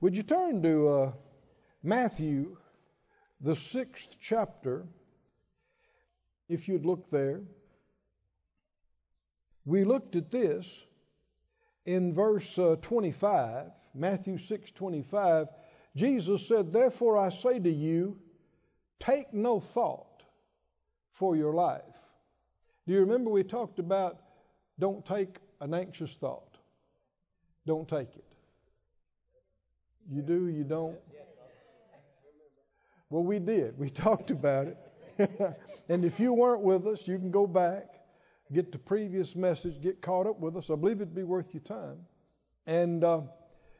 Would you turn to uh, Matthew, the sixth chapter, if you'd look there? We looked at this in verse uh, 25, Matthew 6 25. Jesus said, Therefore I say to you, take no thought for your life. Do you remember we talked about don't take an anxious thought? Don't take it. You do, you don't? Well, we did. We talked about it. and if you weren't with us, you can go back, get the previous message, get caught up with us. I believe it'd be worth your time. And uh,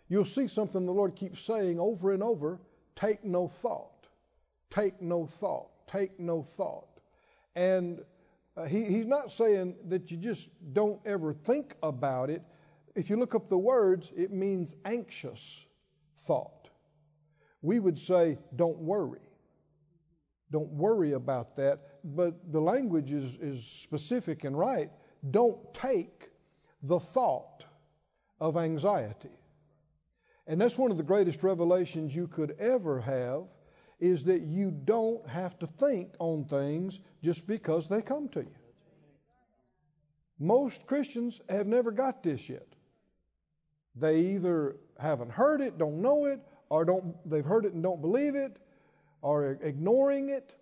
you'll see something the Lord keeps saying over and over take no thought. Take no thought. Take no thought. And uh, he, he's not saying that you just don't ever think about it. If you look up the words, it means anxious thought. We would say, don't worry. Don't worry about that. But the language is, is specific and right. Don't take the thought of anxiety. And that's one of the greatest revelations you could ever have is that you don't have to think on things just because they come to you. Most Christians have never got this yet. They either haven't heard it, don't know it, or don't they've heard it and don't believe it, or ignoring it.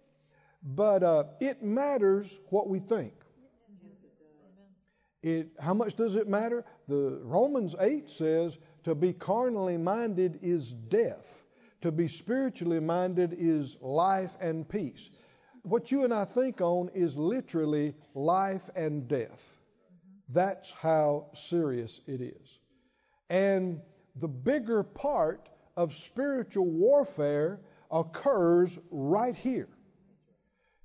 But uh, it matters what we think. It, how much does it matter? The Romans 8 says to be carnally minded is death. To be spiritually minded is life and peace. What you and I think on is literally life and death. That's how serious it is. And the bigger part of spiritual warfare occurs right here.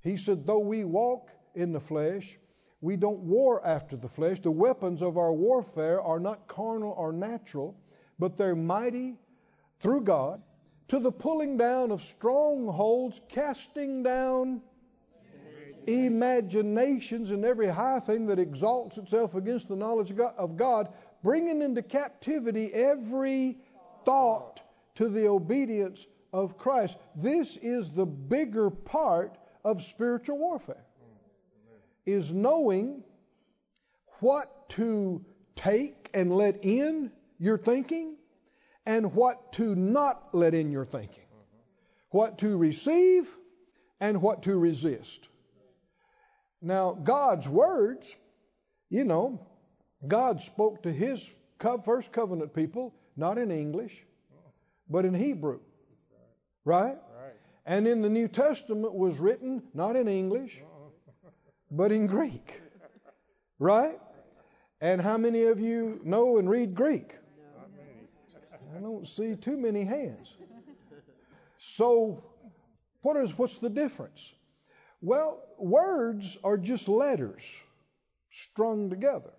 He said, though we walk in the flesh, we don't war after the flesh. The weapons of our warfare are not carnal or natural, but they're mighty through God to the pulling down of strongholds, casting down imaginations and every high thing that exalts itself against the knowledge of God, bringing into captivity every thought to the obedience of Christ. This is the bigger part of spiritual warfare. Is knowing what to take and let in your thinking and what to not let in your thinking. What to receive and what to resist. Now, God's words, you know, God spoke to his first covenant people not in English, but in Hebrew. Right? And in the New Testament was written not in English, but in Greek. Right? And how many of you know and read Greek? I don't see too many hands. So, what is what's the difference? Well, words are just letters strung together.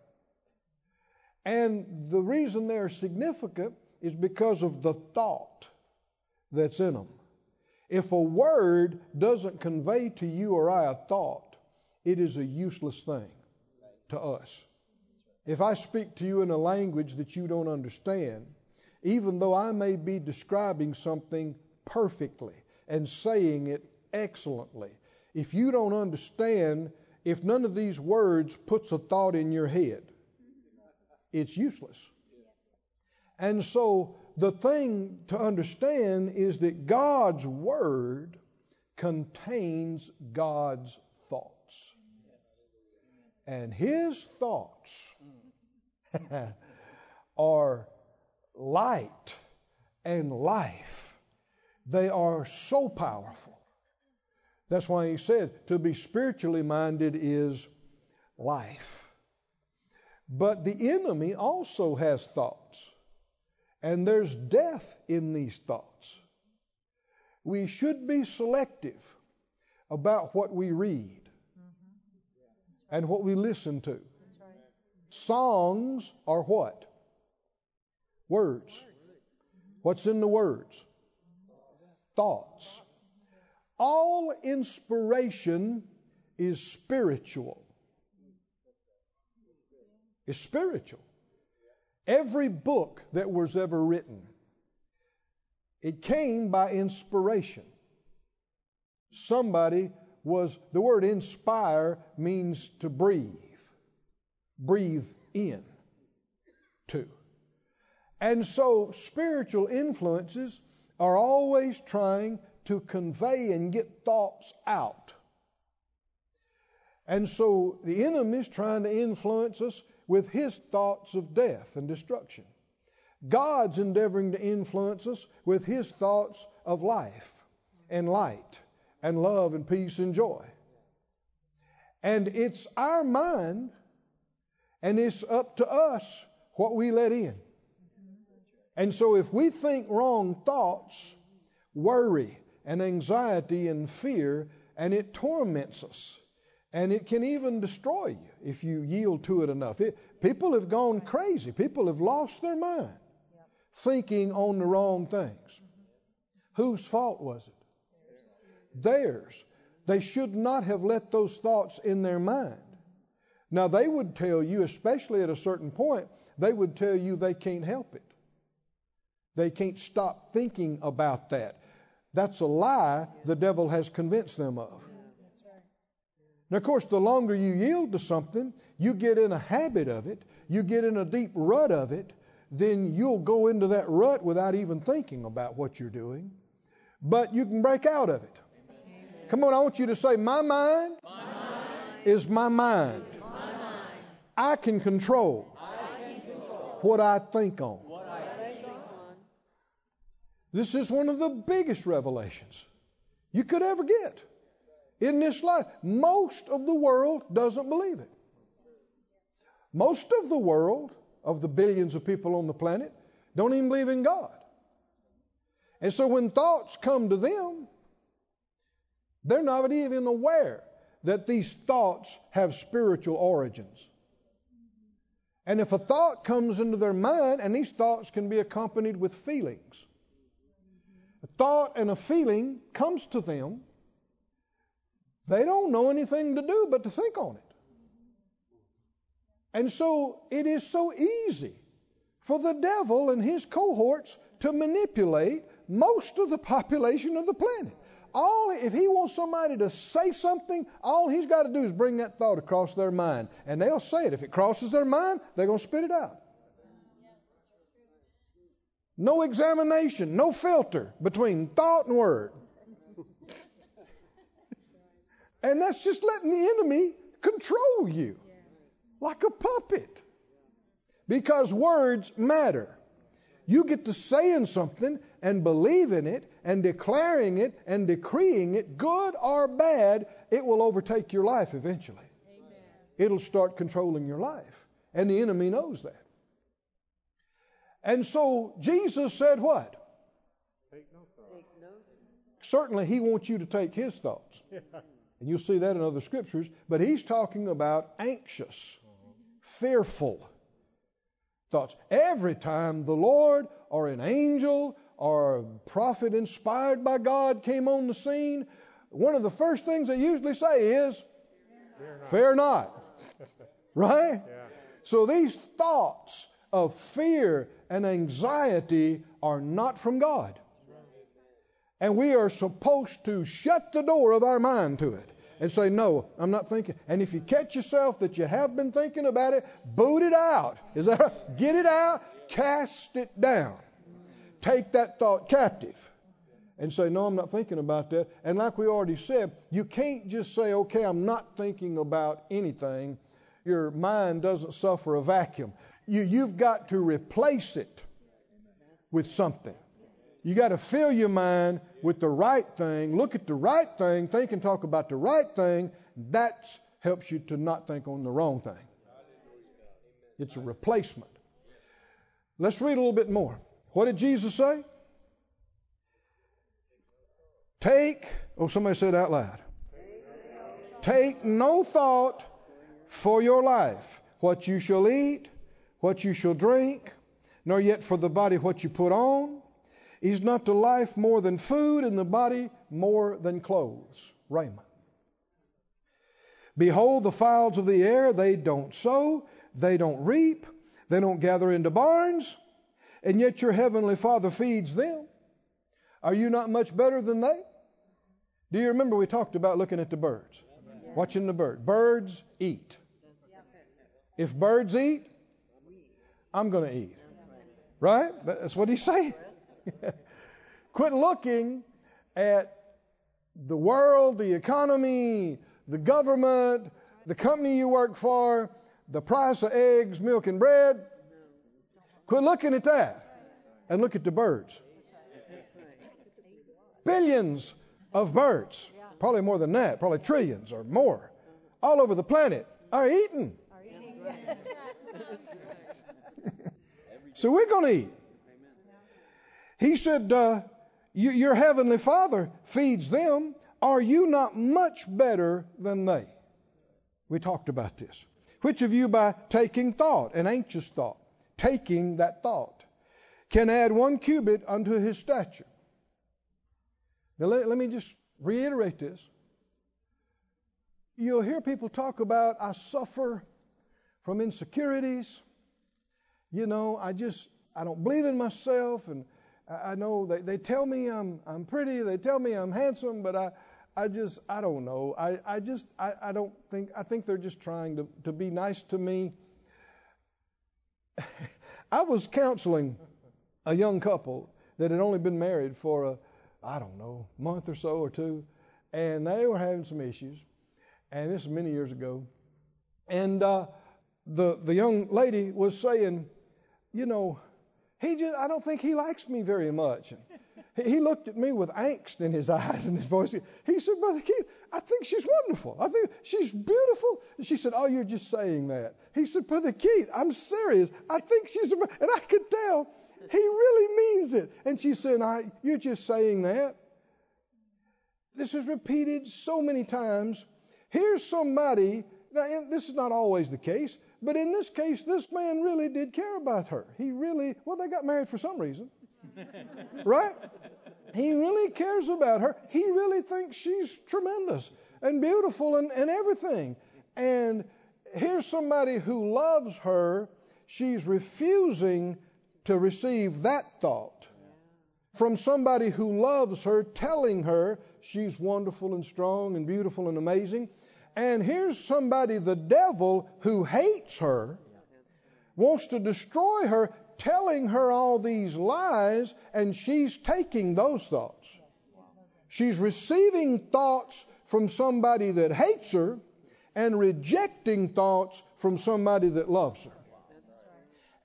And the reason they're significant is because of the thought that's in them. If a word doesn't convey to you or I a thought, it is a useless thing to us. If I speak to you in a language that you don't understand, even though I may be describing something perfectly and saying it excellently, if you don't understand, if none of these words puts a thought in your head, it's useless. And so the thing to understand is that God's Word contains God's thoughts. And His thoughts are light and life. They are so powerful that's why he said to be spiritually minded is life. But the enemy also has thoughts, and there's death in these thoughts. We should be selective about what we read and what we listen to. Songs are what? Words. What's in the words? Thoughts. All inspiration is spiritual. It's spiritual. Every book that was ever written It came by inspiration. Somebody was, the word inspire means to breathe, breathe in to. And so spiritual influences are always trying to convey and get thoughts out. And so the enemy is trying to influence us with his thoughts of death and destruction. God's endeavoring to influence us with his thoughts of life and light and love and peace and joy. And it's our mind, and it's up to us what we let in. And so if we think wrong thoughts, worry and anxiety and fear, and it torments us. And it can even destroy you if you yield to it enough. It, people have gone crazy. People have lost their mind thinking on the wrong things. Whose fault was it? Theirs. They should not have let those thoughts in their mind. Now, they would tell you, especially at a certain point, they would tell you they can't help it. They can't stop thinking about that. That's a lie the devil has convinced them of. Now, of course, the longer you yield to something, you get in a habit of it, you get in a deep rut of it, then you'll go into that rut without even thinking about what you're doing. But you can break out of it. Amen. Come on, I want you to say, My mind, my mind is my mind. my mind. I can control, I can control what I think on. This is one of the biggest revelations you could ever get in this life. Most of the world doesn't believe it. Most of the world, of the billions of people on the planet, don't even believe in God. And so when thoughts come to them, they're not even aware that these thoughts have spiritual origins. And if a thought comes into their mind, and these thoughts can be accompanied with feelings, a thought and a feeling comes to them, they don't know anything to do but to think on it. And so it is so easy for the devil and his cohorts to manipulate most of the population of the planet. All if he wants somebody to say something, all he's got to do is bring that thought across their mind, and they'll say it. If it crosses their mind, they're going to spit it out. No examination, no filter between thought and word. And that's just letting the enemy control you like a puppet. Because words matter. You get to saying something and believing it and declaring it and decreeing it, good or bad, it will overtake your life eventually. Amen. It'll start controlling your life. And the enemy knows that. And so Jesus said what? Take no thought. Certainly, he wants you to take his thoughts. And you'll see that in other scriptures. But he's talking about anxious, fearful thoughts. Every time the Lord or an angel or a prophet inspired by God came on the scene, one of the first things they usually say is, Fear not. Fear not. right? Yeah. So these thoughts of fear and anxiety are not from God. And we are supposed to shut the door of our mind to it and say, No, I'm not thinking. And if you catch yourself that you have been thinking about it, boot it out. Is that right? Get it out, cast it down. Take that thought captive and say, No, I'm not thinking about that. And like we already said, you can't just say, Okay, I'm not thinking about anything. Your mind doesn't suffer a vacuum. You, you've got to replace it with something. You got to fill your mind with the right thing, look at the right thing, think and talk about the right thing. That helps you to not think on the wrong thing. It's a replacement. Let's read a little bit more. What did Jesus say? Take, oh, somebody said out loud. Take no thought for your life, what you shall eat, what you shall drink, nor yet for the body what you put on. Is not the life more than food, and the body more than clothes, raiment? Behold, the fowls of the air, they don't sow, they don't reap, they don't gather into barns, and yet your heavenly Father feeds them. Are you not much better than they? Do you remember we talked about looking at the birds? Watching the birds. Birds eat. If birds eat, I'm going to eat. Right? That's what he's saying. Quit looking at the world, the economy, the government, the company you work for, the price of eggs, milk, and bread. Quit looking at that and look at the birds. Billions of birds, probably more than that, probably trillions or more, all over the planet are eating. so we're going to eat. He said, uh, Your heavenly Father feeds them. Are you not much better than they? We talked about this. Which of you, by taking thought, an anxious thought, taking that thought, can add one cubit unto his stature? Now, let, let me just reiterate this. You'll hear people talk about, I suffer from insecurities. You know, I just, I don't believe in myself. And I, know they, they tell me I'm, I'm pretty, they tell me I'm handsome, but I, I just, I don't know. I, I just, I, I don't think, I think they're just trying to, to be nice to me. I was counseling a young couple that had only been married for a, I don't know, month or so or two, and they were having some issues. And this is many years ago. And uh, the the young lady was saying, you know, he just, I don't think he likes me very much. He looked at me with angst in his eyes and his voice. He said, Brother Keith, I think she's wonderful. I think she's beautiful. And she said, Oh, you're just saying that. He said, Brother Keith, I'm serious. I think she's, and I could tell he really means it. And she said, I, You're just saying that. This is repeated so many times. Here's somebody, now this is not always the case, but in this case, this man really did care about her. He really, well, they got married for some reason. right? He really cares about her. He really thinks she's tremendous and beautiful and, and everything. And here's somebody who loves her. She's refusing to receive that thought from somebody who loves her, telling her she's wonderful and strong and beautiful and amazing. And here's somebody, the devil, who hates her, wants to destroy her, telling her all these lies, and she's taking those thoughts. She's receiving thoughts from somebody that hates her and rejecting thoughts from somebody that loves her.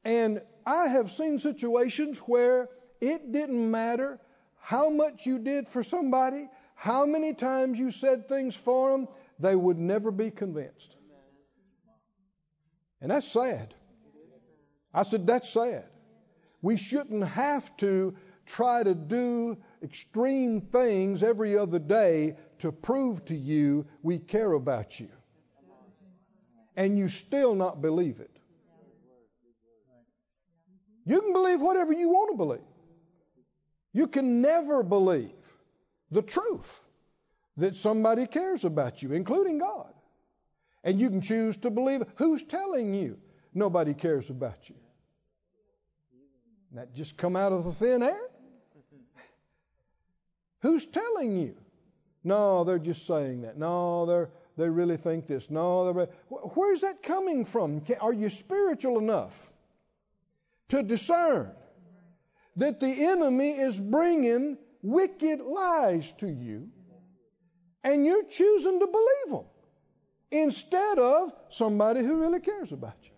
And I have seen situations where it didn't matter how much you did for somebody, how many times you said things for them, they would never be convinced. And that's sad. I said, That's sad. We shouldn't have to try to do extreme things every other day to prove to you we care about you. And you still not believe it. You can believe whatever you want to believe. You can never believe the truth that somebody cares about you, including God. And you can choose to believe who's telling you nobody cares about you. That just come out of the thin air? Who's telling you? No, they're just saying that. No, they're they really think this. No, they're, where's that coming from? Are you spiritual enough to discern that the enemy is bringing wicked lies to you and you're choosing to believe them instead of somebody who really cares about you?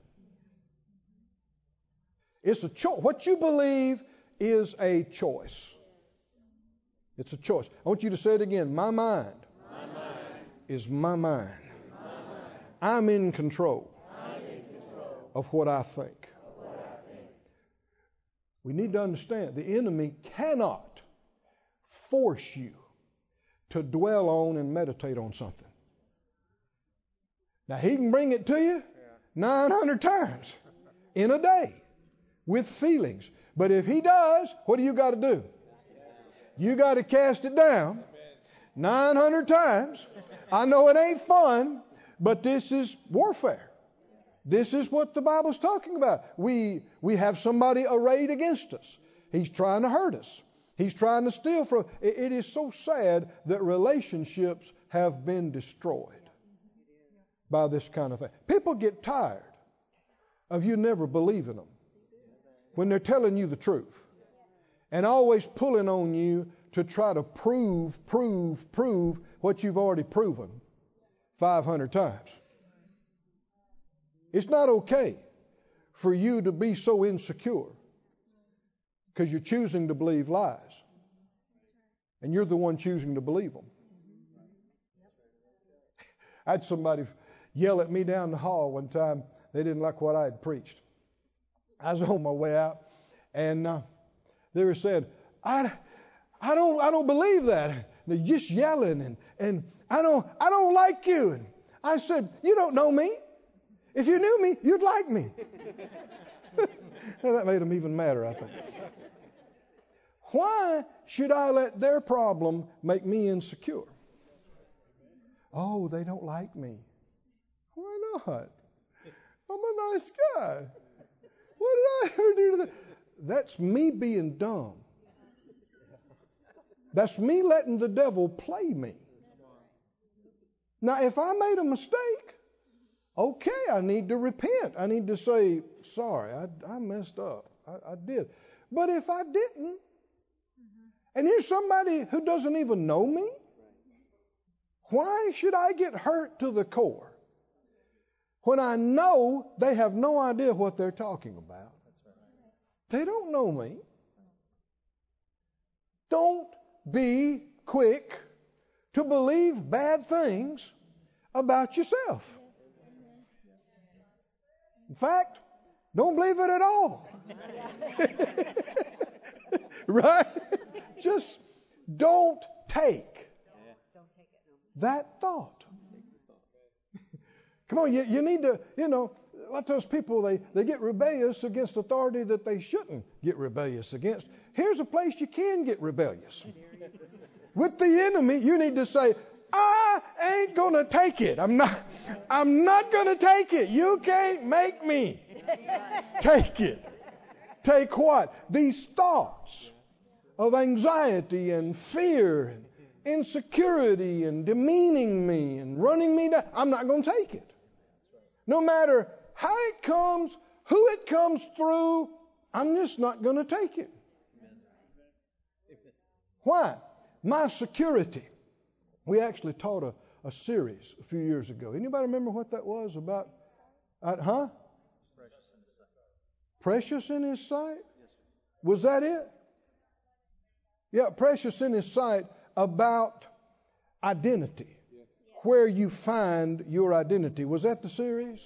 It's a choice. What you believe is a choice. It's a choice. I want you to say it again. My mind, my mind is my mind. my mind. I'm, in control, I'm in control of what I. What I think. We need to understand the enemy cannot force you to dwell on and meditate on something. Now, he can bring it to you 900 times in a day with feelings. But if he does, what do you got to do? You got to cast it down 900 times. I know it ain't fun, but this is warfare. This is what the Bible's talking about. We, we have somebody arrayed against us. He's trying to hurt us. He's trying to steal from. It is so sad that relationships have been destroyed by this kind of thing. People get tired of you never believing them when they're telling you the truth and always pulling on you to try to prove, prove, prove what you've already proven 500 times. It's not okay for you to be so insecure because you're choosing to believe lies. And you're the one choosing to believe them. I had somebody yell at me down the hall one time. They didn't like what I had preached. I was on my way out, and uh, they were saying, I, I, don't, I don't believe that. They're just yelling, and, and I, don't, I don't like you. And I said, You don't know me. If you knew me, you'd like me. that made them even madder, I think. Why should I let their problem make me insecure? Oh, they don't like me. Why not? I'm a nice guy. What did I ever do to them? That's me being dumb. That's me letting the devil play me. Now, if I made a mistake, okay, I need to repent. I need to say, sorry, I, I messed up. I, I, did. But if I didn't, and here's somebody who doesn't even know me, why should I get hurt to the core when I know they have no idea what they're talking about? They don't know me. Don't be quick to believe bad things about yourself. In fact, don't believe it at all. right? Just don't take that thought. Come on, you, you need to, you know, let those people, they, they get rebellious against authority that they shouldn't get rebellious against. Here's a place you can get rebellious. With the enemy, you need to say, I ain't gonna take it. I'm not I'm not gonna take it. You can't make me take it. Take what? These thoughts of anxiety and fear and insecurity and demeaning me and running me down. I'm not to take it. No matter how it comes, who it comes through, I'm just not to take it. Why? My security. We actually taught a, a series a few years ago. Anybody remember what that was about? Uh, huh? Precious in his sight? Was that it? Yeah, precious in his sight about identity. Where you find your identity. Was that the series?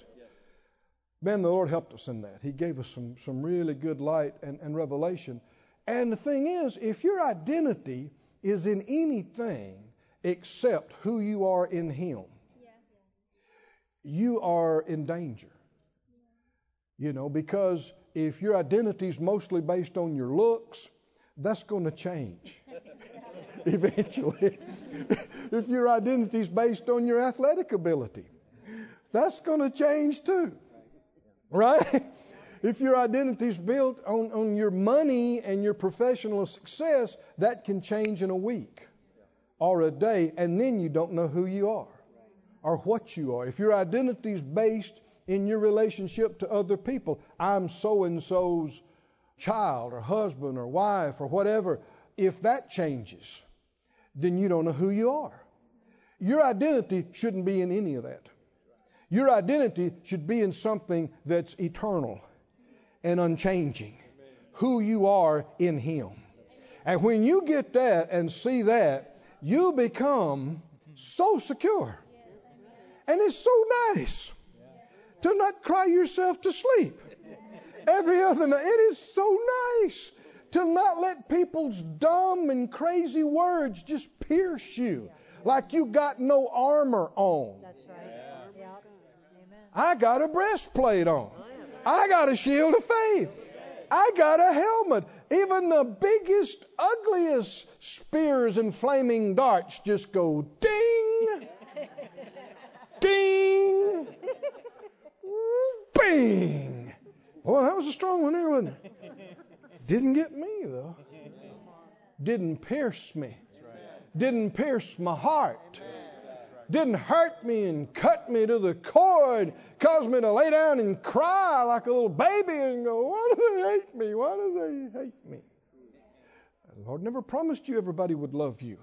Man, the Lord helped us in that. He gave us some, some really good light and, and revelation. And the thing is, if your identity is in anything except who you are in Him, you are in danger. You know, because if your identity is mostly based on your looks, that's going to change eventually. if your identity is based on your athletic ability, that's going to change too. Right? If your identity is built on, on your money and your professional success, that can change in a week or a day, and then you don't know who you are or what you are. If your identity is based in your relationship to other people, I'm so and so's child or husband or wife or whatever, if that changes, then you don't know who you are. Your identity shouldn't be in any of that. Your identity should be in something that's eternal and unchanging. Who you are in Him. And when you get that and see that, you become so secure. And it's so nice to not cry yourself to sleep every other night. It is so nice to not let people's dumb and crazy words just pierce you like you got no armor on. That's right. Yeah. I got a breastplate on. I got a shield of faith. I got a helmet. Even the biggest, ugliest spears and flaming darts just go ding, ding, bing. Well, that was a strong one there, wasn't it? Didn't get me, though. didn't pierce me, didn't pierce my heart, didn't hurt me and cut me to the core and cause me to lay down and cry like a little baby and go, Why do they hate me? Why do they hate me? The Lord never promised you everybody would love you.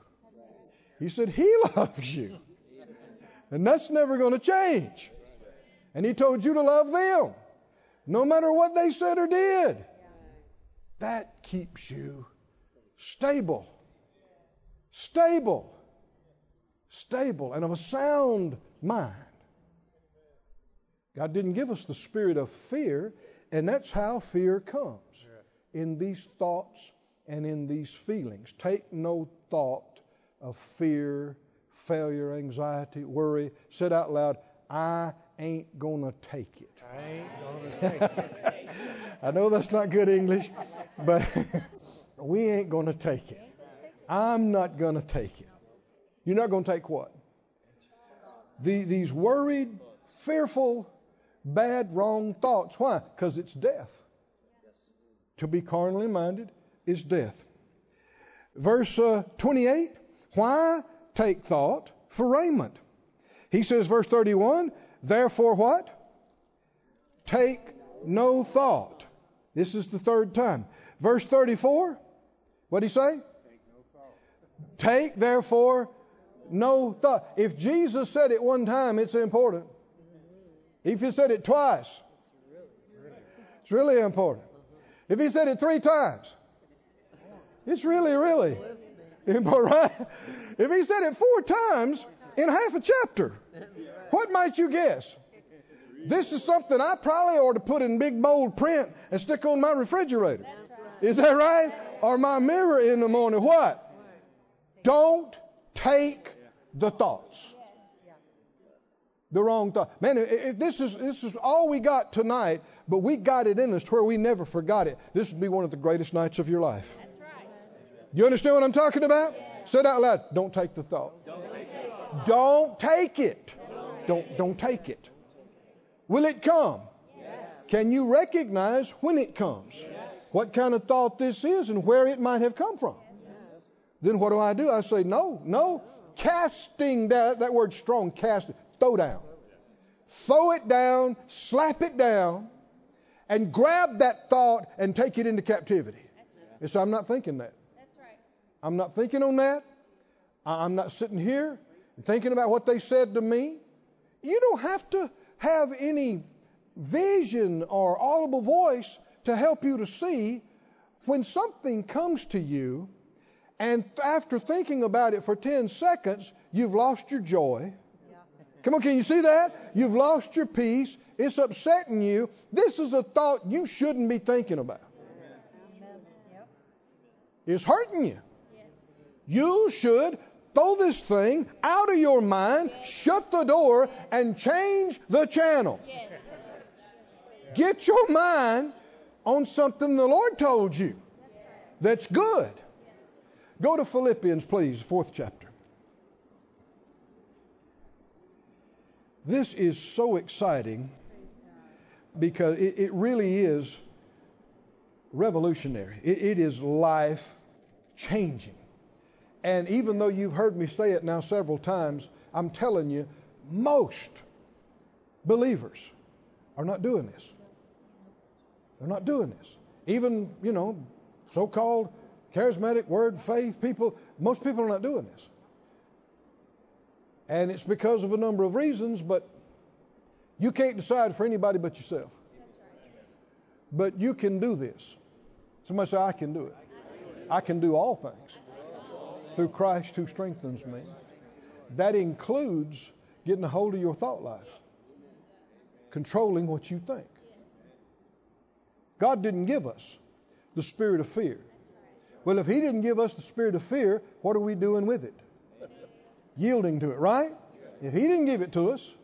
He said He loves you. And that's never going to change. And He told you to love them, no matter what they said or did. That keeps you stable. Stable. Stable and of a sound mind. God didn't give us the spirit of fear, and that's how fear comes in these thoughts and in these feelings. Take no thought of fear, failure, anxiety, worry. Said out loud, I ain't gonna take it. I ain't gonna take it. I know that's not good English, but we ain't gonna take it. I'm not gonna take it. You're not gonna take what? The, these worried, fearful, bad, wrong thoughts. Why? Because it's death. To be carnally minded is death. Verse uh, 28 Why take thought for raiment? He says, verse 31, therefore what? Take no thought. This is the third time. Verse 34, what did he say? Take therefore no thought. If Jesus said it one time, it's important. If he said it twice, it's really important. If he said it three times, it's really, really important, right? If he said it four times in half a chapter, what might you guess? This is something I probably ought to put in big bold print and stick on my refrigerator. Is that right? Or my mirror in the morning. What? Don't take the thoughts. The wrong thought. Man, if this is this is all we got tonight, but we got it in us to where we never forgot it. This would be one of the greatest nights of your life. That's right. You understand what I'm talking about? Say it out loud. Don't take the thought. Don't take it. Don't don't take it. Will it come? Can you recognize when it comes? What kind of thought this is and where it might have come from? Then what do I do? I say, no, no. Casting that, that word strong, cast it, throw down. Throw it down, slap it down, and grab that thought and take it into captivity. And so I'm not thinking that. That's right. I'm not thinking on that. I'm not sitting here thinking about what they said to me. You don't have to have any vision or audible voice to help you to see when something comes to you and after thinking about it for 10 seconds, you've lost your joy. Come on, can you see that? You've lost your peace. It's upsetting you. This is a thought you shouldn't be thinking about. It's hurting you. Yes. You should throw this thing out of your mind, shut the door, and change the channel. Get your mind on something the Lord told you that's good. Go to Philippians, please, fourth chapter. This is so exciting because it, it really is revolutionary. It, it is life changing. And even though you've heard me say it now several times, I'm telling you, most believers are not doing this. They're not doing this. Even, you know, so called charismatic word faith people, most people are not doing this. And it's because of a number of reasons, but you can't decide for anybody but yourself. But you can do this. Somebody say, I can do it. I can do all things through Christ who strengthens me. That includes getting a hold of your thought life, controlling what you think. God didn't give us the spirit of fear. Well, if He didn't give us the spirit of fear, what are we doing with it? Yielding to it, right? If He didn't give it to us,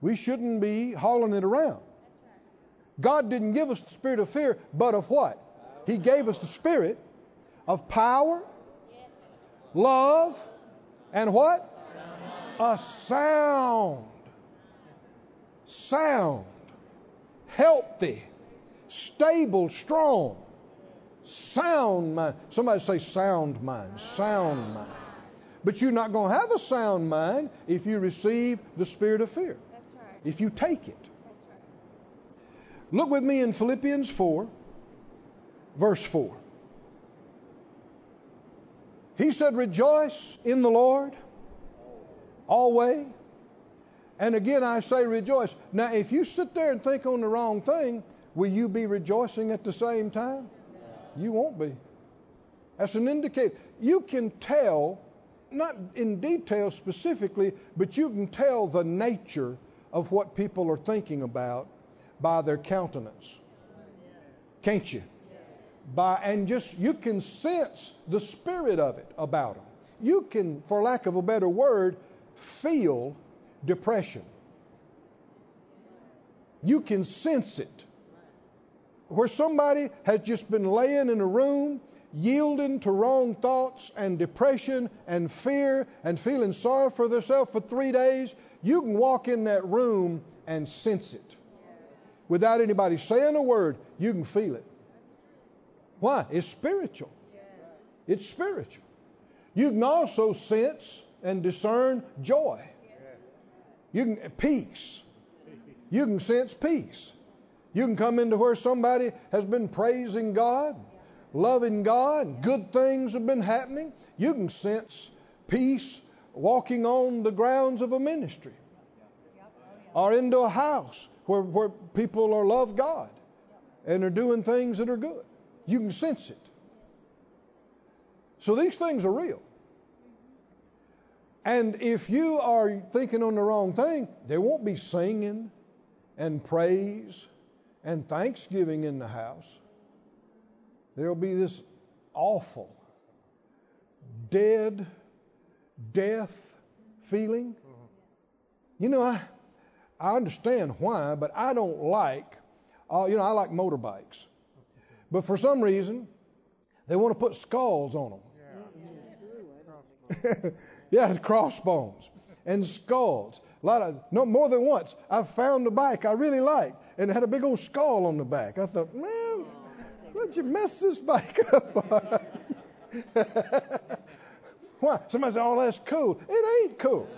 we shouldn't be hauling it around. God didn't give us the spirit of fear, but of what? He gave us the spirit of power, love, and what? A sound, sound, healthy, stable, strong, Sound mind. Somebody say sound mind. Sound mind. But you're not going to have a sound mind if you receive the spirit of fear. That's right. If you take it. That's right. Look with me in Philippians 4, verse 4. He said, Rejoice in the Lord always. And again, I say rejoice. Now, if you sit there and think on the wrong thing, will you be rejoicing at the same time? You won't be. That's an indicator. You can tell, not in detail specifically, but you can tell the nature of what people are thinking about by their countenance. Can't you? By and just you can sense the spirit of it about them. You can, for lack of a better word, feel depression. You can sense it. Where somebody has just been laying in a room, yielding to wrong thoughts and depression and fear and feeling sorry for themselves for three days, you can walk in that room and sense it. Without anybody saying a word, you can feel it. Why? It's spiritual. It's spiritual. You can also sense and discern joy. You can peace. You can sense peace. You can come into where somebody has been praising God, loving God, good things have been happening. You can sense peace walking on the grounds of a ministry or into a house where, where people are love God and are doing things that are good. You can sense it. So these things are real. And if you are thinking on the wrong thing, there won't be singing and praise and thanksgiving in the house. There'll be this awful, dead, death feeling. You know, I, I understand why, but I don't like, uh, you know, I like motorbikes. But for some reason, they want to put skulls on them. yeah, crossbones and skulls. A lot of, no more than once, I've found a bike I really liked, and it had a big old skull on the back. I thought, man, why'd you mess this bike up? Why? Somebody said, oh, that's cool. It ain't cool.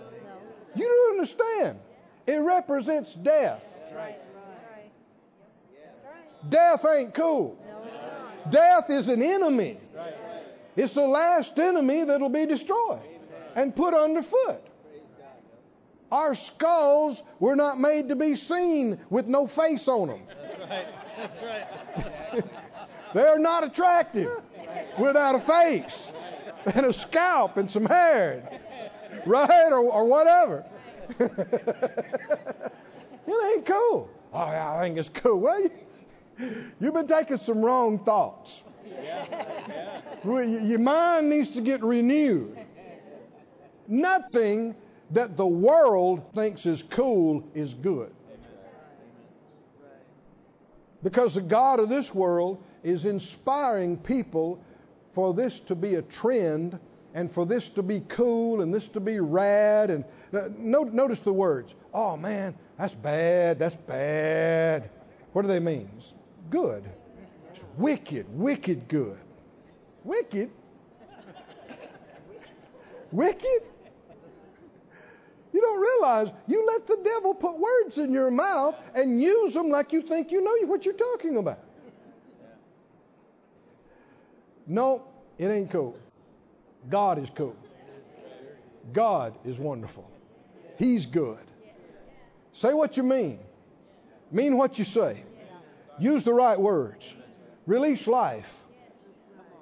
You don't understand. It represents death. Death ain't cool. Death is an enemy. It's the last enemy that'll be destroyed and put underfoot. Our skulls were not made to be seen with no face on them. That's right. That's right. They are not attractive without a face and a scalp and some hair, right? Or, or whatever. it ain't cool. Oh, yeah, I think it's cool. Well, you, you've been taking some wrong thoughts. Well, y- Your mind needs to get renewed. Nothing that the world thinks is cool is good. Because the God of this world is inspiring people for this to be a trend and for this to be cool and this to be rad. And uh, notice the words. Oh man, that's bad. That's bad. What do they mean? It's good. It's wicked. Wicked good. Wicked. Wicked. You don't realize you let the devil put words in your mouth and use them like you think you know what you're talking about. No, it ain't cool. God is cool. God is wonderful. He's good. Say what you mean. Mean what you say. Use the right words. Release life.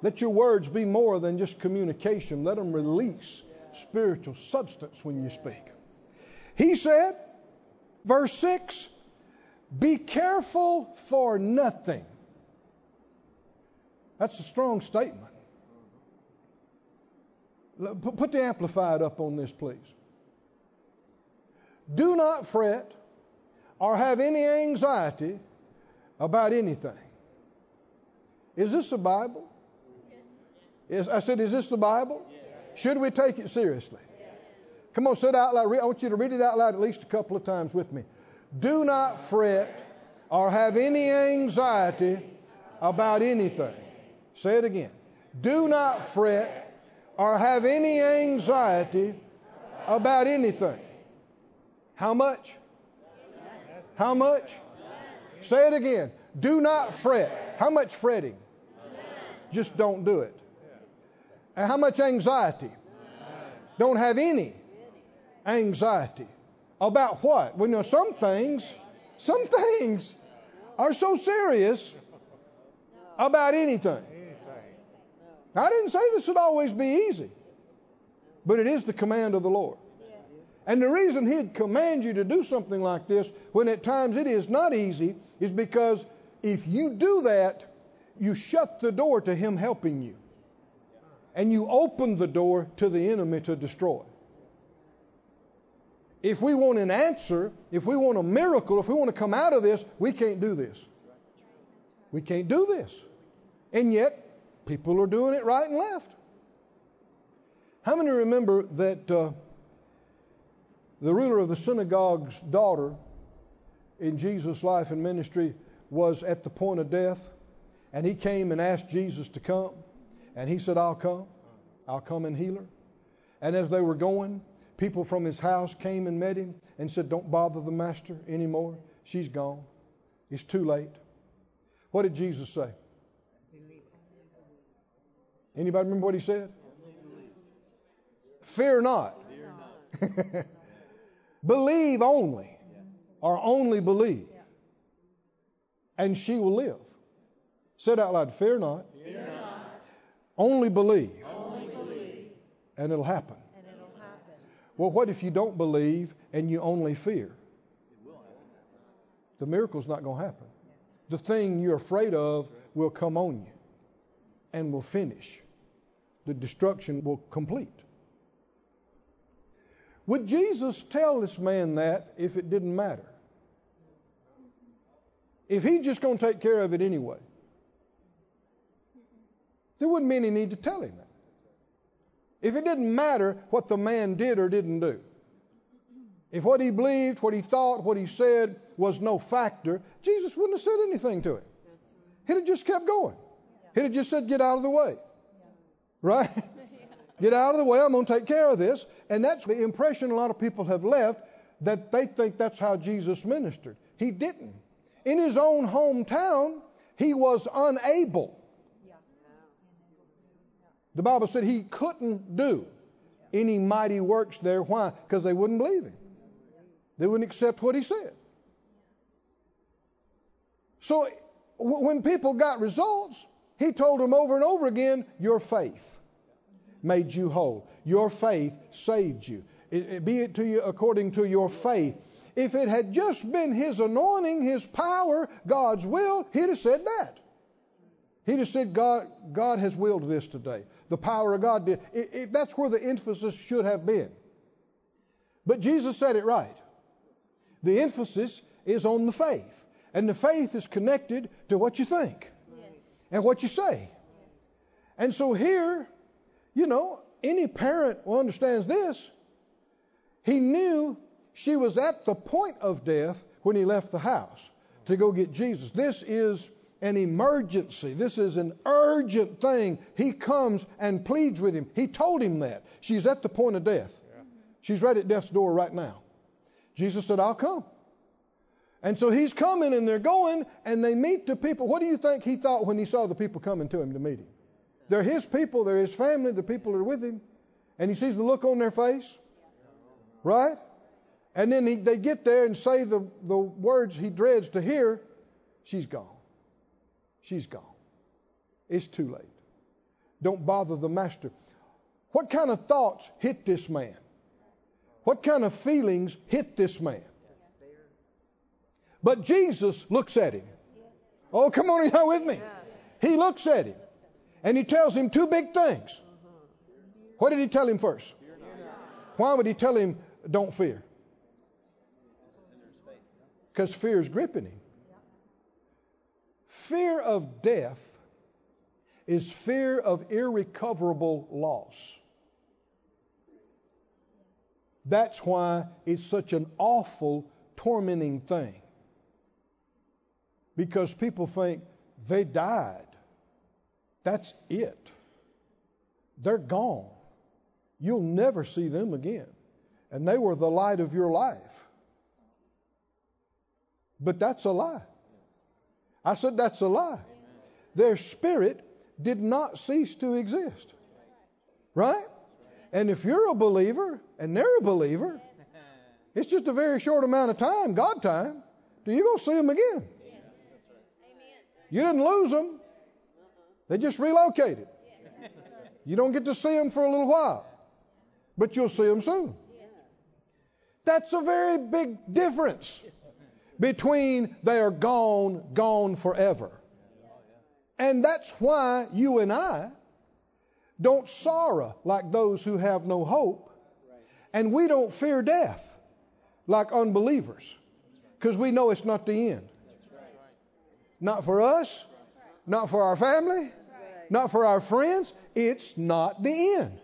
Let your words be more than just communication. Let them release spiritual substance when you speak. He said, verse 6 Be careful for nothing. That's a strong statement. Put the Amplified up on this, please. Do not fret or have any anxiety about anything. Is this the Bible? Is, I said, is this the Bible? Should we take it seriously? Come on, sit out loud. I want you to read it out loud at least a couple of times with me. Do not fret or have any anxiety about anything. Say it again. Do not fret or have any anxiety about anything. How much? How much? Say it again. Do not fret. How much fretting? Just don't do it. And how much anxiety? Don't have any anxiety. About what? We know, some things, some things are so serious about anything. I didn't say this would always be easy, but it is the command of the Lord. And the reason He'd command you to do something like this when at times it is not easy is because if you do that, you shut the door to Him helping you. And you open the door to the enemy to destroy. If we want an answer, if we want a miracle, if we want to come out of this, we can't do this. We can't do this. And yet, people are doing it right and left. How many remember that uh, the ruler of the synagogue's daughter in Jesus' life and ministry was at the point of death? And he came and asked Jesus to come. And he said, I'll come. I'll come and heal her. And as they were going, people from his house came and met him and said, Don't bother the master anymore. She's gone. It's too late. What did Jesus say? Anybody remember what he said? Fear not. believe only, or only believe, and she will live. Said out loud, fear not. Fear not. Only believe. Only believe. And it'll happen. Well, what if you don't believe and you only fear? The miracle's not going to happen. The thing you're afraid of will come on you and will finish. The destruction will complete. Would Jesus tell this man that if it didn't matter? If he's just going to take care of it anyway, there wouldn't be any need to tell him that. If it didn't matter what the man did or didn't do, if what he believed, what he thought, what he said was no factor, Jesus wouldn't have said anything to him. He'd have just kept going. He'd have just said, Get out of the way. Right? Get out of the way. I'm going to take care of this. And that's the impression a lot of people have left that they think that's how Jesus ministered. He didn't. In his own hometown, he was unable. The Bible said he couldn't do any mighty works there. Why? Because they wouldn't believe him. They wouldn't accept what he said. So when people got results, he told them over and over again, Your faith made you whole. Your faith saved you. It, it, be it to you according to your faith. If it had just been his anointing, his power, God's will, he'd have said that. He'd have said, God, God has willed this today. The power of God did. If that's where the emphasis should have been. But Jesus said it right. The emphasis is on the faith. And the faith is connected to what you think Yes. and what you say. And so here, you know, any parent who understands this. He knew she was at the point of death when he left the house to go get Jesus. This is an emergency. This is an urgent thing. He comes and pleads with him. He told him that. She's at the point of death. She's right at death's door right now. Jesus said, I'll come. And so he's coming and they're going and they meet the people. What do you think he thought when he saw the people coming to him to meet him? They're his people, they're his family, the people are with him. And he sees the look on their face. Right? And then he, they get there and say the, the words he dreads to hear. She's gone. She's gone. It's too late. Don't bother the master. What kind of thoughts hit this man? What kind of feelings hit this man? But Jesus looks at him. Oh, come on, you with me? He looks at him and he tells him two big things. What did he tell him first? Why would he tell him, don't fear? Because fear is gripping him. Fear of death is fear of irrecoverable loss. That's why it's such an awful, tormenting thing. Because people think they died. That's it. They're gone. You'll never see them again. And they were the light of your life. But that's a lie. I said that's a lie. Their spirit did not cease to exist. Right? And if you're a believer and they're a believer, it's just a very short amount of time, God time, do you go see them again. You didn't lose them, they just relocated. You don't get to see them for a little while, but you'll see them soon. That's a very big difference between they are gone, gone forever. And that's why you and I don't sorrow like those who have no hope, and we don't fear death like unbelievers because we know it's not the end. Not for us, not for our family, not for our friends. It's not the end.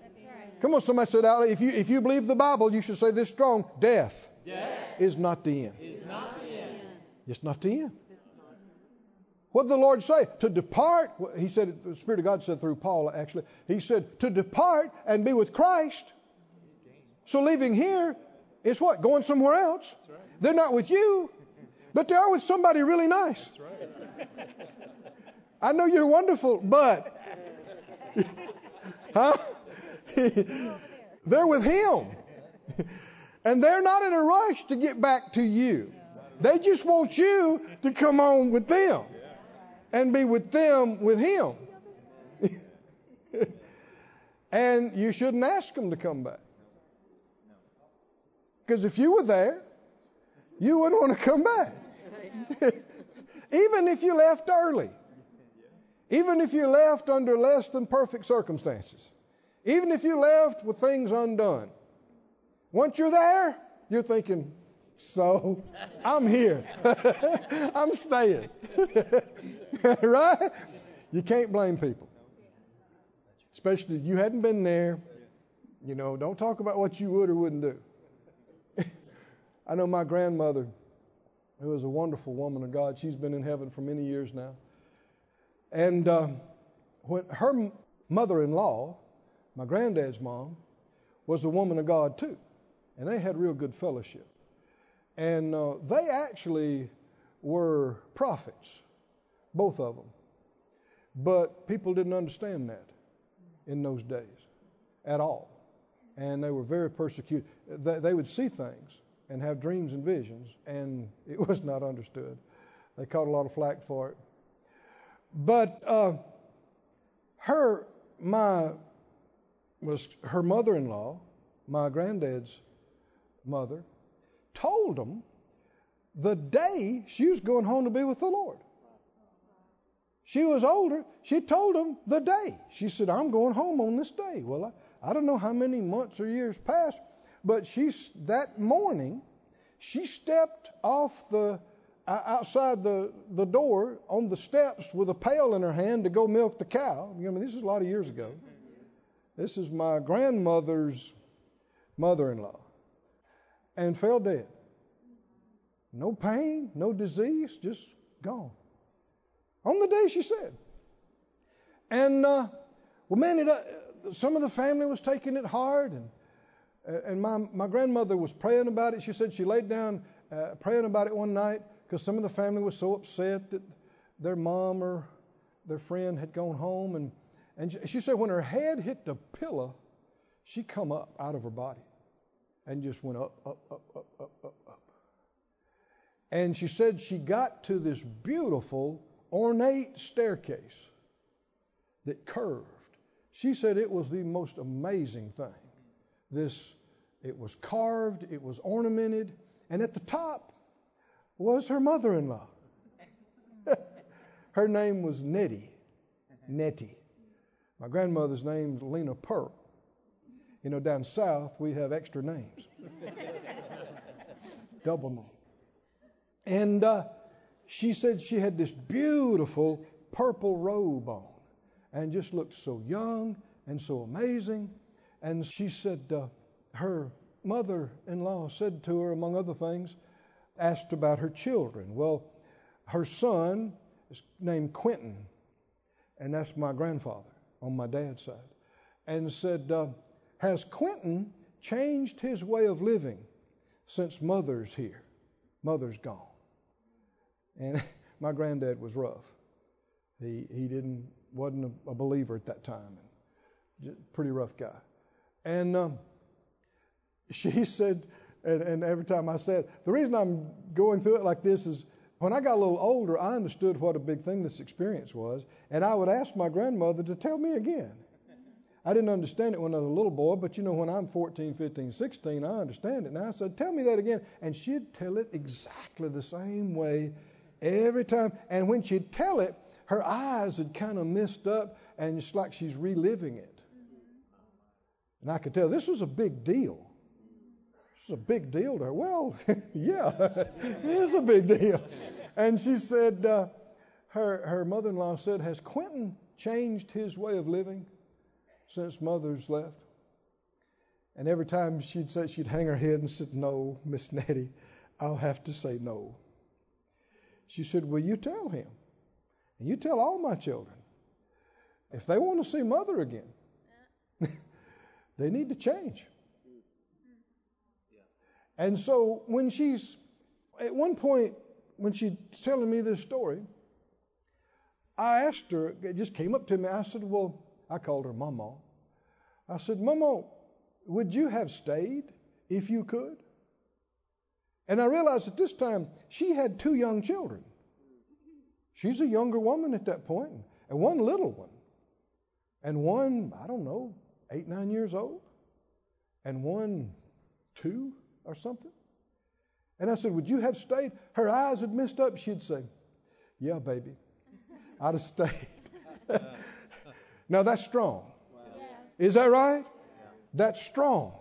Come on, somebody said out. If you if you believe the Bible, you should say this strong: Death, Death is not the end. is not the end. It's not the end. What did the Lord say? To depart. He said. The Spirit of God said through Paul. Actually, He said to depart and be with Christ. So leaving here is what? Going somewhere else. They're not with you, but they are with somebody really nice. I know you're wonderful, but huh? they're with Him, and they're not in a rush to get back to you. They just want you to come on with them and be with them with Him. and you shouldn't ask them to come back. Because if you were there, you wouldn't want to come back. Even if you left early. Even if you left under less than perfect circumstances. Even if you left with things undone. Once you're there, you're thinking, so I'm here. I'm staying. right? You can't blame people. Especially if you hadn't been there. You know, don't talk about what you would or wouldn't do. I know my grandmother, who was a wonderful woman of God, she's been in heaven for many years now. And uh, when her mother in law, my granddad's mom, was a woman of God too. And they had real good fellowship. And uh, they actually were prophets, both of them. But people didn't understand that in those days at all. And they were very persecuted. They, would see things and have dreams and visions, and it was not understood. They caught a lot of flack for it. But uh, her, my, was her mother-in-law, my granddad's mother, told them the day she was going home to be with the Lord. She was older. She told them the day. She said, I'm going home on this day. Well, I, I don't know how many months or years passed, but she's that morning, she stepped off the outside the, the door on the steps with a pail in her hand to go milk the cow. I mean, this is a lot of years ago. This is my grandmother's mother in law. And fell dead. No pain, no disease, just gone. On the day she said. And, uh, well, man, it, uh, some of the family was taking it hard. And, uh, and my, my grandmother was praying about it. She said she laid down uh, praying about it one night because some of the family was so upset that their mom or their friend had gone home. And, and she said when her head hit the pillow, she come up out of her body and just went up, up, up, up, up, up, up. And she said she got to this beautiful, ornate staircase that curved. She said it was the most amazing thing. This, it was carved, it was ornamented, and at the top was her mother in law. her name was Nettie. Nettie. My grandmother's name's Lena Pearl. You know, down south we have extra names, double name. And uh, she said she had this beautiful purple robe on and just looked so young and so amazing. And she said uh, her mother in law said to her, among other things, asked about her children. Well, her son is named Quentin. and that's my grandfather on my dad's side, and said, uh, Has Quentin changed his way of living since mother's here? Mother's gone. And my granddad was rough. He, he didn't, wasn't a, a believer at that time. Just pretty rough guy. And um, she said, and, and every time I said, the reason I'm going through it like this is when I got a little older, I understood what a big thing this experience was, and I would ask my grandmother to tell me again. I didn't understand it when I was a little boy, but you know, when I'm 14, 15, 16, I understand it now. I said, Tell me that again. And she'd tell it exactly the same way every time. And when she'd tell it, her eyes had kind of messed up, and it's like she's reliving it. And I could tell this was a big deal. This was a big deal to her. Well, yeah, it is a big deal. And she said, uh, her, her mother in law said, Has Quentin changed his way of living since mother's left? And every time she'd say, she'd hang her head and said, No, Miss Nettie, I'll have to say no. She said, Will you tell him? And you tell all my children. If they want to see mother again, they need to change. And so when she's, at one point, when she's telling me this story, I asked her, it just came up to me. I said, Well, I called her Mama. I said, Mama, would you have stayed if you could? And I realized at this time she had two young children. She's a younger woman at that point, and one little one, and one, I don't know, eight, nine years old, and one, two or something. And I said, Would you have stayed? Her eyes had messed up. She'd say, Yeah, baby, I'd have stayed. now that's strong. Is that right? That's strong.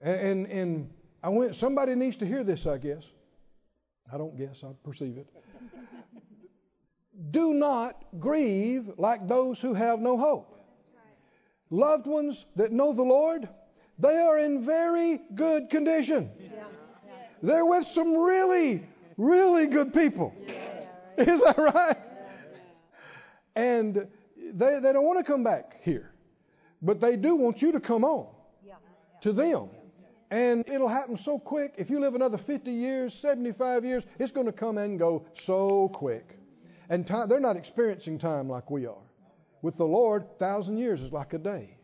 And, and I went, somebody needs to hear this, I guess. I don't guess, I perceive it. Do not grieve like those who have no hope. Loved ones that know the Lord, they are in very good condition. They're with some really, really good people. Is that right? And they, they don't want to come back here, but they do want you to come on to them. And it'll happen so quick. If you live another 50 years, 75 years, it's going to come and go so quick. And time, they're not experiencing time like we are. With the Lord, thousand years is like a day.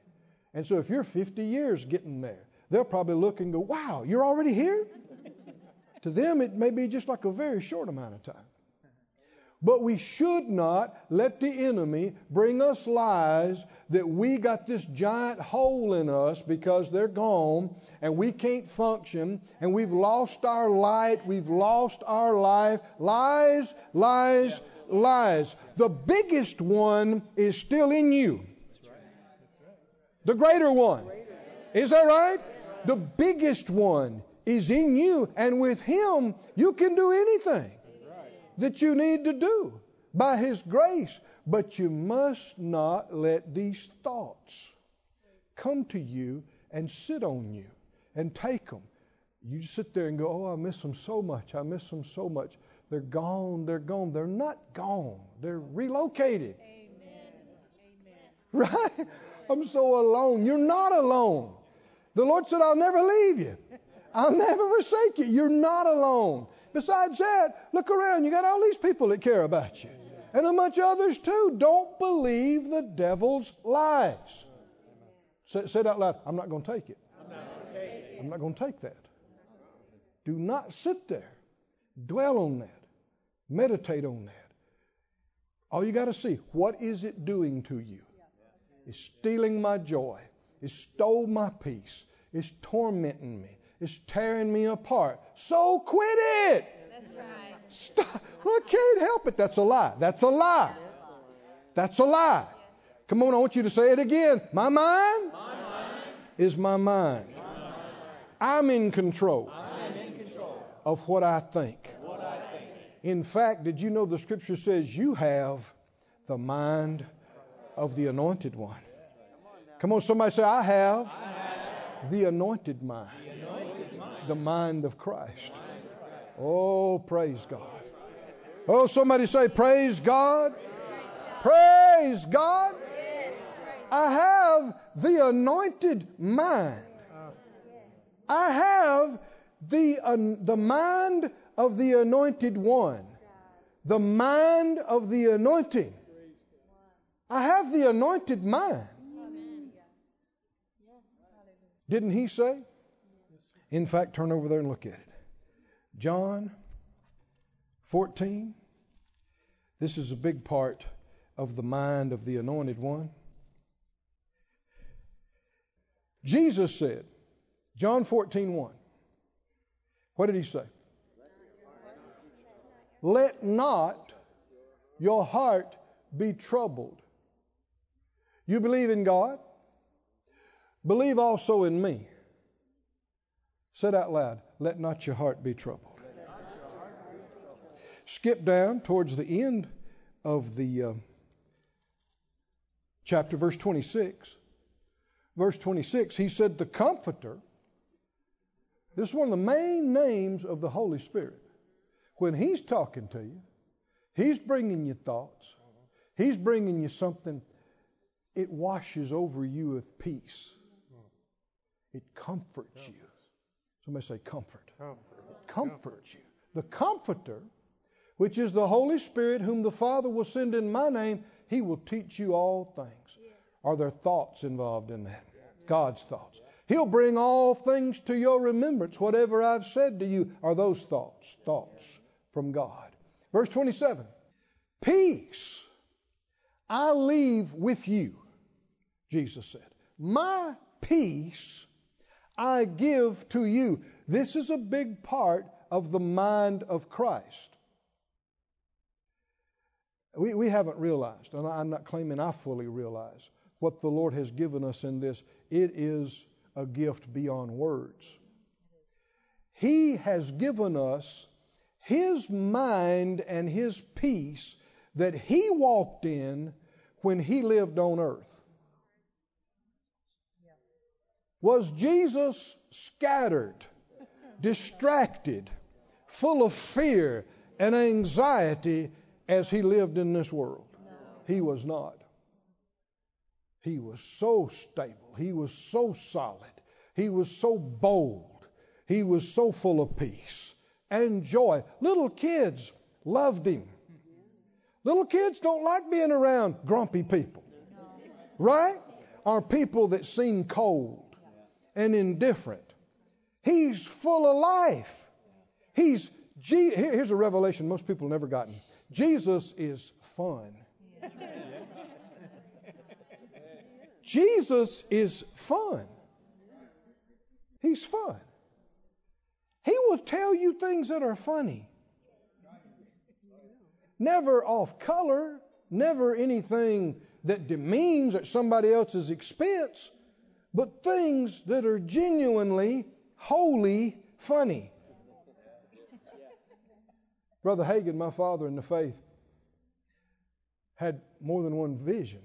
And so if you're 50 years getting there, they'll probably look and go, wow, you're already here? to them, it may be just like a very short amount of time. But we should not let the enemy bring us lies that we got this giant hole in us because they're gone and we can't function and we've lost our light, we've lost our life. Lies, lies, lies. The biggest one is still in you. The greater one. Is that right? The biggest one is in you, and with Him, you can do anything that you need to do by His grace. But you must not let these thoughts come to you and sit on you and take them. You sit there and go, Oh, I miss them so much. I miss them so much. They're gone. They're gone. They're not gone. They're relocated. Amen. Right? I'm so alone. You're not alone. The Lord said, I'll never leave you. I'll never forsake you. You're not alone. Besides that, look around. You got all these people that care about you. And a bunch of others too. Don't believe the devil's lies. Say, say it out loud. I'm not going to take it. I'm not going to take that. Do not sit there. Dwell on that. Meditate on that. All you got to see, what is it doing to you? It's stealing my joy. It stole my peace. It's tormenting me. It's tearing me apart. So quit it. That's right. Stop. I can't help it. That's a lie. That's a lie. That's a lie. Come on, I want you to say it again. My mind, My mind is my mind. my mind. I'm in control I am in control of what I think. what I think. In fact, did you know the scripture says you have the mind of the anointed one? Come on, somebody say, I have the anointed mind, Anointed mind. The mind of Christ. Oh, praise God. Oh, somebody say, Praise God. Praise God. I have the anointed mind. I have the, uh, the mind of the anointed one, the mind of the anointing. I have the anointed mind. Didn't he say? In fact, turn over there and look at it. John 14. This is a big part of the mind of the anointed one. Jesus said, John 14, 1. What did he say? Let not your heart be troubled. You believe in God? Believe also in me. Said out loud, let not your heart be troubled. Skip down towards the end of the uh, chapter, verse 26. Verse 26, he said, The Comforter. This is one of the main names of the Holy Spirit. When he's talking to you, he's bringing you thoughts, he's bringing you something, it washes over you with peace. It comforts you. Somebody say, comfort. Comfort. Comforts you. The Comforter, which is the Holy Spirit, whom the Father will send in my name, he will teach you all things. Are there thoughts involved in that? God's thoughts. He'll bring all things to your remembrance. Whatever I've said to you are those thoughts, thoughts from God. Verse 27 Peace I leave with you, Jesus said. My peace I give to you. This is a big part of the mind of Christ. We, we haven't realized, and I'm not claiming I fully realize, what the Lord has given us in this. It is a gift beyond words. He has given us His mind and His peace that He walked in when He lived on earth. Was Jesus scattered, distracted, full of fear and anxiety as he lived in this world? He was not. He was so stable. He was so solid. He was so bold. He was so full of peace and joy. Little kids loved him. Little kids don't like being around grumpy people, right? Or people that seem cold and indifferent. He's full of life. He's here's a revelation most people never gotten. Jesus is fun. Jesus is fun. He's fun. He will tell you things that are funny. Never off color, never anything that demeans at somebody else's expense, but things that are genuinely, wholly funny. Brother Hagin, my father in the faith, had more than one vision,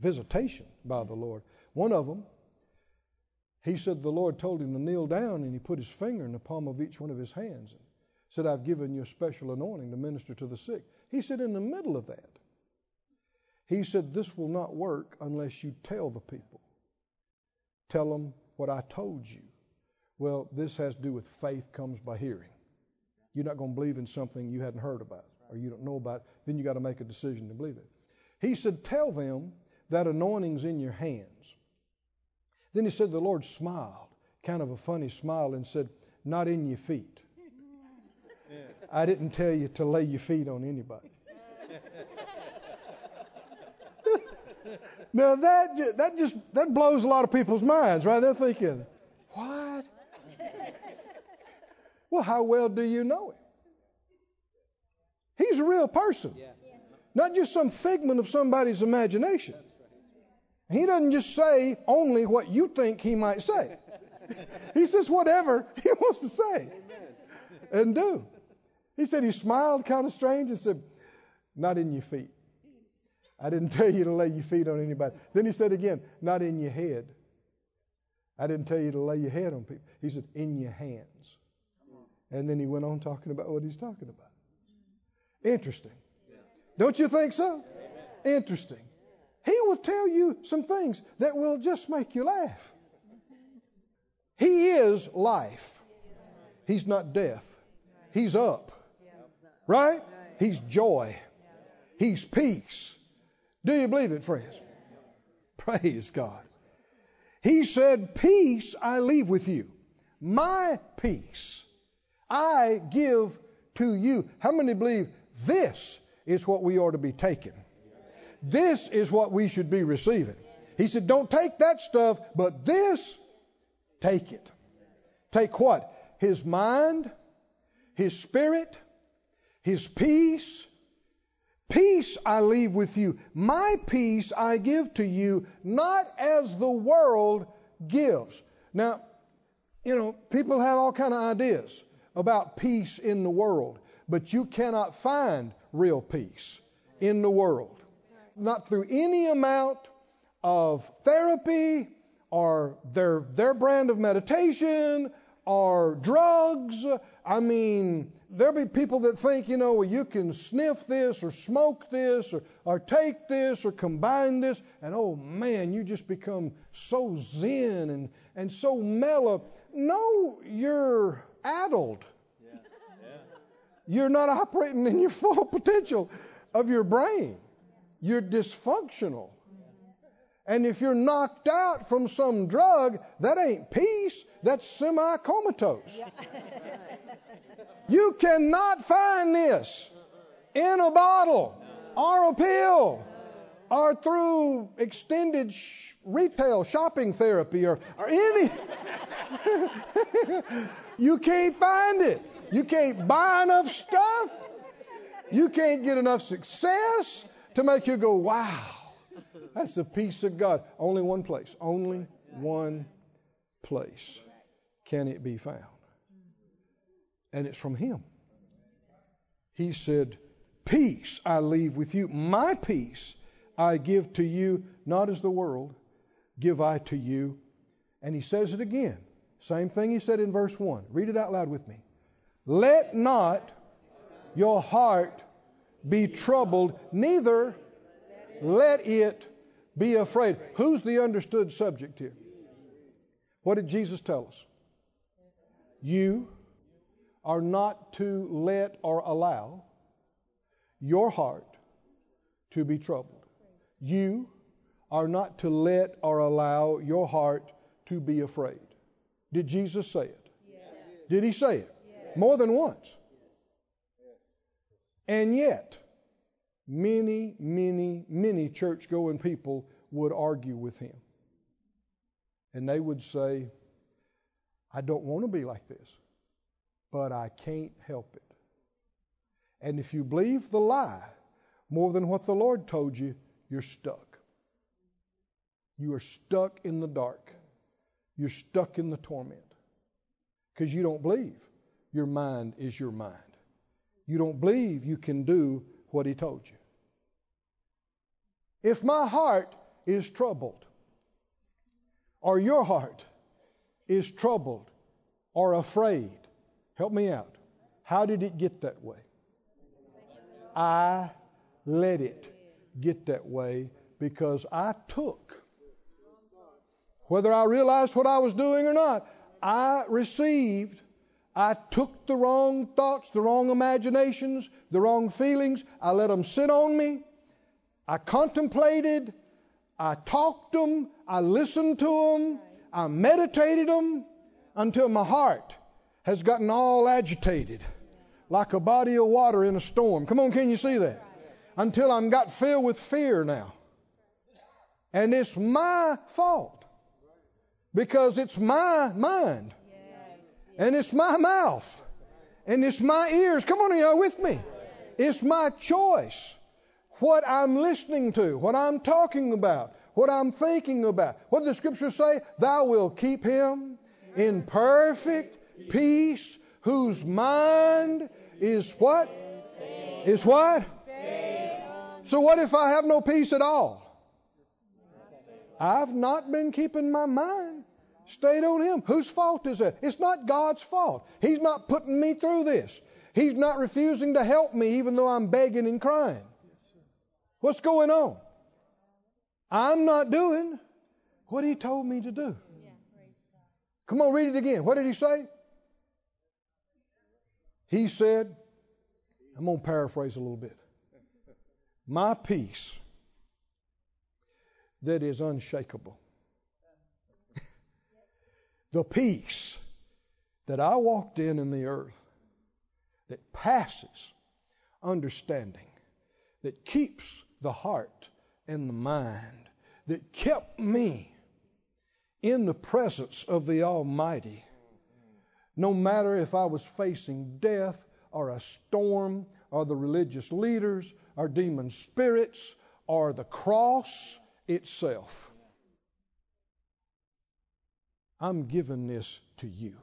visitation by the Lord. One of them, he said the Lord told him to kneel down and he put his finger in the palm of each one of his hands and said, I've given you a special anointing to minister to the sick. He said, in the middle of that, he said, This will not work unless you tell the people. Tell them what I told you. Well, this has to do with faith comes by hearing. You're not going to believe in something you hadn't heard about or you don't know about. Then you got to make a decision to believe it. He said, Tell them that anointing's in your hands. Then he said, The Lord smiled, kind of a funny smile, and said, Not in your feet. I didn't tell you to lay your feet on anybody. now that that just that blows a lot of people's minds, right? They're thinking, "What? well, how well do you know him? He's a real person, not just some figment of somebody's imagination. He doesn't just say only what you think he might say. he says whatever he wants to say and do. He said he smiled kind of strange and said, Not in your feet. I didn't tell you to lay your feet on anybody. Then he said again, Not in your head. I didn't tell you to lay your head on people. He said, In your hands. And then he went on talking about what he's talking about. Interesting. Don't you think so? Interesting. He will tell you some things that will just make you laugh. He is life. He's not death. He's up. Right? He's joy. He's peace. Do you believe it, friends? Praise God. He said, Peace I leave with you. My peace I give to you. How many believe this is what we ought to be taking? This is what we should be receiving. He said, Don't take that stuff, but this, take it. Take what? His mind, His spirit, His peace. Peace I leave with you. My peace I give to you, not as the world gives. Now, you know, people have all kind of ideas about peace in the world, but you cannot find real peace in the world. Not through any amount of therapy or their their brand of meditation or drugs. I mean, there'll be people that think, you know, well, you can sniff this or smoke this or, or take this or combine this, and oh man, you just become so zen and, and so mellow. No, you're addled. Yeah. Yeah. You're not operating in your full potential of your brain. You're dysfunctional. And if you're knocked out from some drug, that ain't peace, that's semi comatose. you cannot find this in a bottle or a pill or through extended sh- retail shopping therapy or, or any. you can't find it. You can't buy enough stuff. You can't get enough success to make you go, wow. That's the peace of God. Only one place. Only one place can it be found. And it's from Him. He said, Peace I leave with you. My peace I give to you, not as the world give I to you. And He says it again. Same thing He said in verse 1. Read it out loud with me. Let not your heart be troubled, neither let it be afraid. Who's the understood subject here? What did Jesus tell us? You are not to let or allow your heart to be troubled. You are not to let or allow your heart to be afraid. Did Jesus say it? Yes. Did he say it? Yes. More than once. And yet, many, many, many church going people would argue with him. And they would say, I don't want to be like this, but I can't help it. And if you believe the lie more than what the Lord told you, you're stuck. You are stuck in the dark. You're stuck in the torment because you don't believe your mind is your mind. You don't believe you can do what He told you. If my heart is troubled, or your heart is troubled or afraid, help me out. How did it get that way? I let it get that way because I took, whether I realized what I was doing or not, I received, I took the wrong thoughts, the wrong imaginations, the wrong feelings, I let them sit on me. I contemplated, I talked them, I listened to them, I meditated them until my heart has gotten all agitated like a body of water in a storm. Come on, can you see that? Until I'm got filled with fear now. And it's my fault because it's my mind and it's my mouth and it's my ears. Come on, y'all with me? It's my choice what I'm listening to, what I'm talking about, what I'm thinking about. What does the scripture say? Thou wilt keep him in perfect peace, whose mind is what? Is what? So what if I have no peace at all? I've not been keeping my mind stayed on him. Whose fault is that? It's not God's fault. He's not putting me through this. He's not refusing to help me even though I'm begging and crying. What's going on? I'm not doing what he told me to do. Come on, read it again. What did he say? He said, I'm going to paraphrase a little bit. My peace that is unshakable. The peace that I walked in in the earth that passes understanding, that keeps the heart and the mind, that kept me in the presence of the Almighty. No matter if I was facing death or a storm or the religious leaders or demon spirits or the cross itself. I'm giving this to you.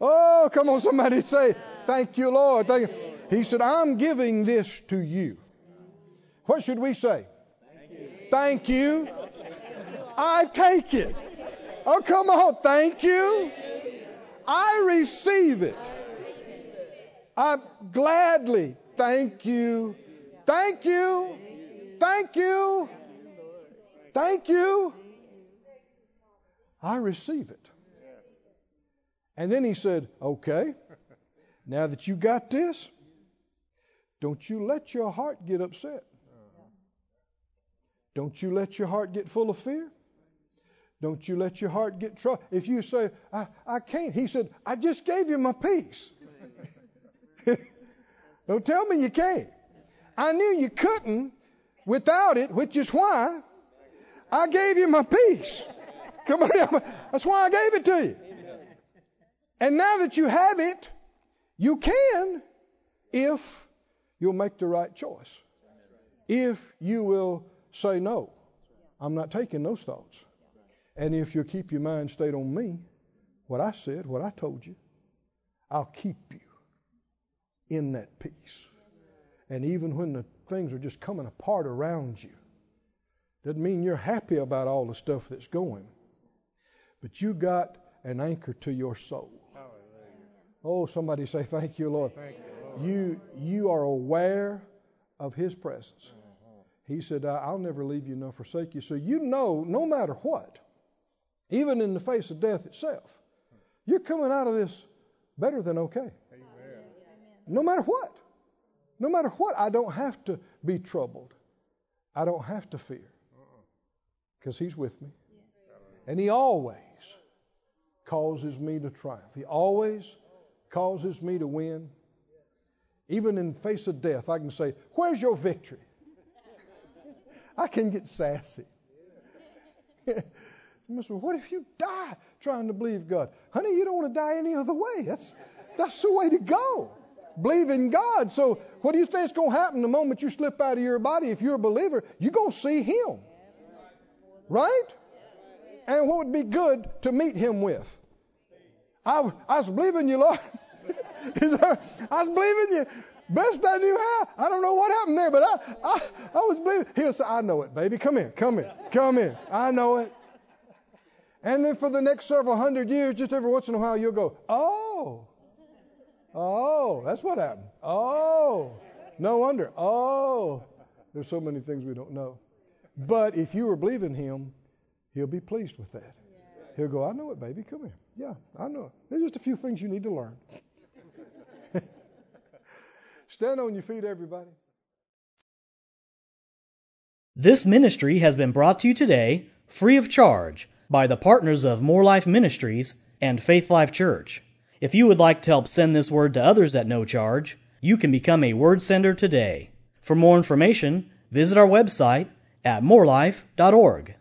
oh, come on, somebody say, Thank you, Lord. Thank you. He said, I'm giving this to you. What should we say? Thank you. I take it. Oh, come on. Thank you. I receive it. I gladly thank you. Thank you. Thank you. Thank you. I receive it. And then he said, Okay, now that you got this, don't you let your heart get upset. Don't you let your heart get full of fear. Don't you let your heart get troubled. If you say, I, I can't, he said, I just gave you my peace. Don't tell me you can't. I knew you couldn't without it, which is why I gave you my peace. Come on, that's why I gave it to you. And now that you have it, you can if you'll make the right choice. If you will say, No, I'm not taking those thoughts. And if you'll keep your mind stayed on me, what I said, what I told you, I'll keep you in that peace. And even when the things are just coming apart around you, doesn't mean you're happy about all the stuff that's going. But you got an anchor to your soul. Oh, somebody say, Thank you, Lord. Thank you, Lord. You, you are aware of His presence. Mm-hmm. He said, I'll never leave you nor forsake you. So you know, no matter what, even in the face of death itself, you're coming out of this better than okay. Amen. No matter what. No matter what, I don't have to be troubled. I don't have to fear. Because He's with me. And He always causes me to triumph. He always causes me to win. Even in face of death, I can say, Where's your victory? I can get sassy. what if you die trying to believe God? Honey, you don't want to die any other way. That's, that's the way to go. Believe in God. So, what do you think is going to happen the moment you slip out of your body? If you're a believer, you're going to see Him. Right? And what would be good to meet Him with? I, I was believing you, Lord. there, I was believing you. Best I knew how. I don't know what happened there, but I, I, I was believing. He'll say, I know it, baby. Come in, come in, come in. I know it. And then for the next several hundred years, just every once in a while, you'll go, oh, oh, that's what happened. Oh, no wonder. Oh, there's so many things we don't know. But if you were believing Him, He'll be pleased with that. He'll go, I know it, baby. Come here. Yeah, I know. There's just a few things you need to learn. Stand on your feet, everybody. This ministry has been brought to you today free of charge by the partners of Moore Life Ministries and Faith Life Church. If you would like to help send this word to others at no charge, you can become a word sender today. For more information, visit our website at moorelife.org.